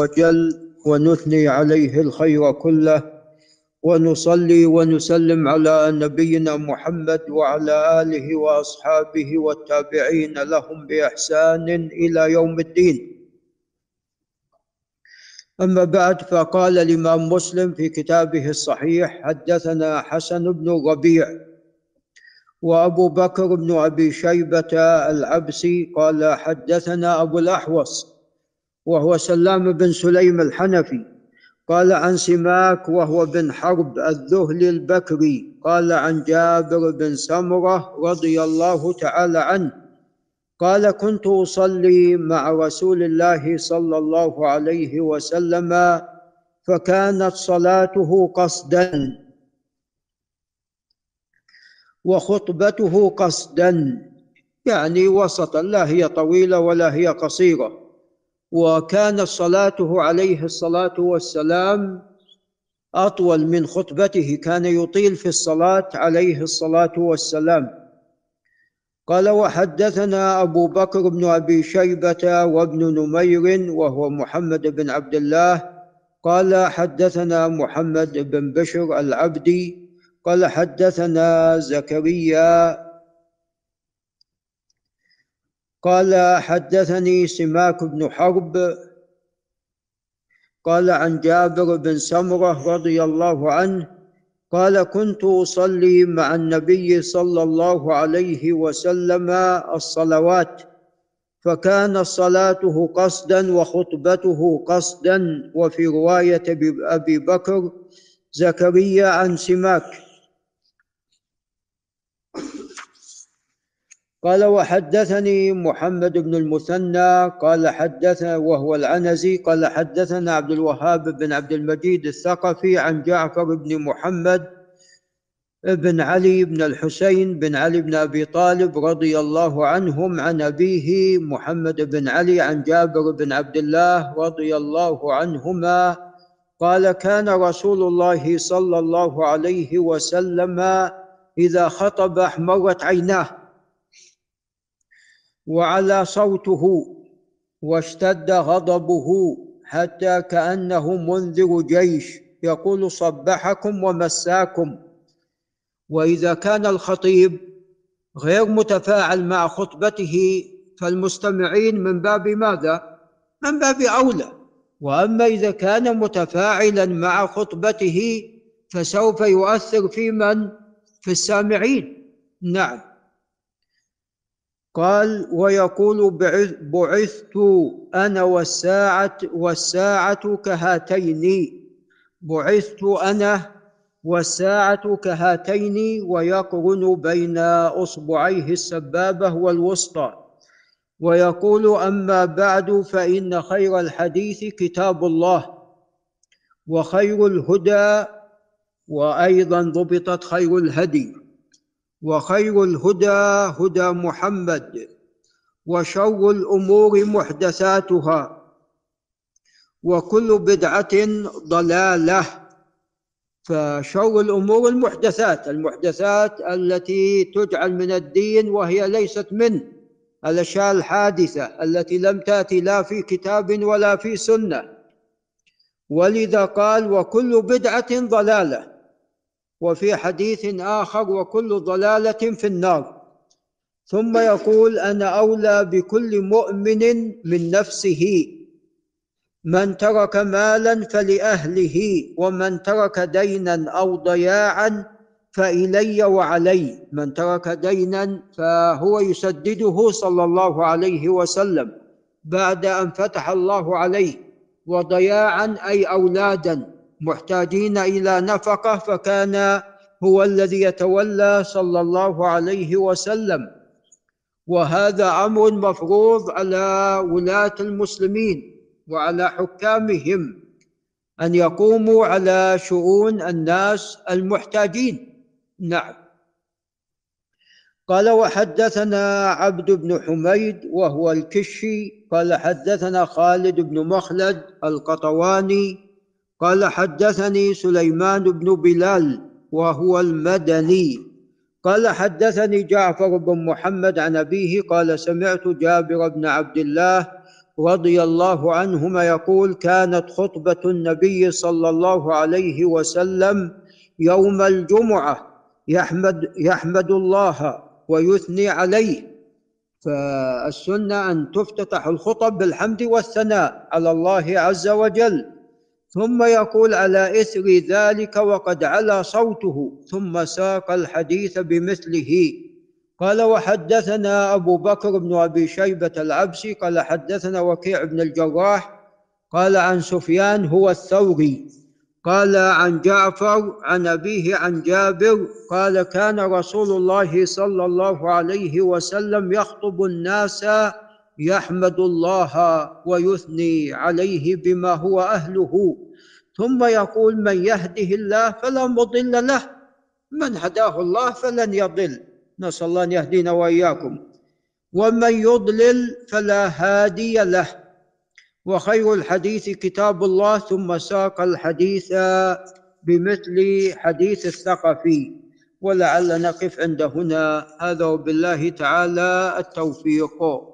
وجل ونثني عليه الخير كله ونصلي ونسلم على نبينا محمد وعلى آله وأصحابه والتابعين لهم بإحسان إلى يوم الدين. أما بعد فقال الإمام مسلم في كتابه الصحيح حدثنا حسن بن الربيع وأبو بكر بن أبي شيبة العبسي قال حدثنا أبو الأحوص وهو سلام بن سليم الحنفي. قال عن سماك وهو بن حرب الذهلي البكري. قال عن جابر بن سمرة رضي الله تعالى عنه. قال كنت أصلي مع رسول الله صلى الله عليه وسلم فكانت صلاته قصدا وخطبته قصدا. يعني وسطا لا هي طويلة ولا هي قصيرة. وكانت صلاته عليه الصلاة والسلام أطول من خطبته كان يطيل في الصلاة عليه الصلاة والسلام. قال وحدثنا أبو بكر بن أبي شيبة وابن نمير وهو محمد بن عبد الله. قال حدثنا محمد بن بشر العبدي. قال حدثنا زكريا قال حدثني سماك بن حرب قال عن جابر بن سمرة رضي الله عنه قال كنت أصلي مع النبي صلى الله عليه وسلم الصلوات فكان صلاته قصدا وخطبته قصدا وفي رواية أبي بكر زكريا عن سماك. قال وحدثني محمد بن المثنى قال حدث وهو العنزي قال حدثنا عبد الوهاب بن عبد المجيد الثقفي عن جعفر بن محمد بن علي بن الحسين بن علي بن أبي طالب رضي الله عنهم عن أبيه محمد بن علي عن جابر بن عبد الله رضي الله عنهما قال كان رسول الله صلى الله عليه وسلم إذا خطب احمرت عيناه وعلى صوته واشتد غضبه حتى كأنه منذر جيش يقول صبحكم ومساكم. وإذا كان الخطيب غير متفاعل مع خطبته فالمستمعين من باب ماذا؟ من باب أولى. وأما إذا كان متفاعلا مع خطبته فسوف يؤثر في من؟ في السامعين. نعم. قال ويقول بعثت أنا والساعة والساعة كهاتين. بعثت أنا والساعة كهاتين ويقرن بين أصبعيه السبابة والوسطى. ويقول أما بعد فإن خير الحديث كتاب الله وخير الهدى وأيضا ضبطت خير الهدي. وخير الهدى هدى محمد وشر الأمور محدثاتها وكل بدعة ضلالة فشر الأمور المحدثات المحدثات التي تجعل من الدين وهي ليست منه الأشياء الحادثة التي لم تأتي لا في كتاب ولا في سنة. ولذا قال وكل بدعة ضلالة وفي حديث آخر وكل ضلالة في النار. ثم يقول أنا أولى بكل مؤمن من نفسه من ترك مالا فلأهله ومن ترك دينا أو ضياعا فإلي وعلي من ترك دينا فهو يسدده صلى الله عليه وسلم بعد أن فتح الله عليه وضياعا أي أولادا محتاجين إلى نفقة فكان هو الذي يتولى صلى الله عليه وسلم. وهذا أمر مفروض على ولاة المسلمين وعلى حكامهم أن يقوموا على شؤون الناس المحتاجين. نعم. قال وحدثنا عبد بن حميد وهو الكشي. قال حدثنا خالد بن مخلد القطواني قال حدثني سليمان بن بلال وهو المدني. قال حدثني جعفر بن محمد عن أبيه قال سمعت جابر بن عبد الله رضي الله عنهما يقول كانت خطبة النبي صلى الله عليه وسلم يوم الجمعة يحمد يحمد الله ويثني عليه. فالسنة أن تفتتح الخطب بالحمد والثناء على الله عز وجل. ثم يقول على إثر ذلك وقد علا صوته ثم ساق الحديث بمثله. قال وحدثنا أبو بكر بن أبي شيبة العبسي قال حدثنا وكيع بن الجراح قال عن سفيان هو الثوري قال عن جعفر عن أبيه عن جابر قال كان رسول الله صلى الله عليه وسلم يخطب الناس يحمد الله ويثني عليه بما هو أهله. ثم يقول من يهده الله فلا مضل له من هداه الله فلن يضل. نسأل الله أن يهدينا وإياكم. ومن يضلل فلا هادي له. وخير الحديث كتاب الله ثم ساق الحديث بمثل حديث الثقفي. ولعل نقف عند هنا. هذا وبالله تعالى التوفيق.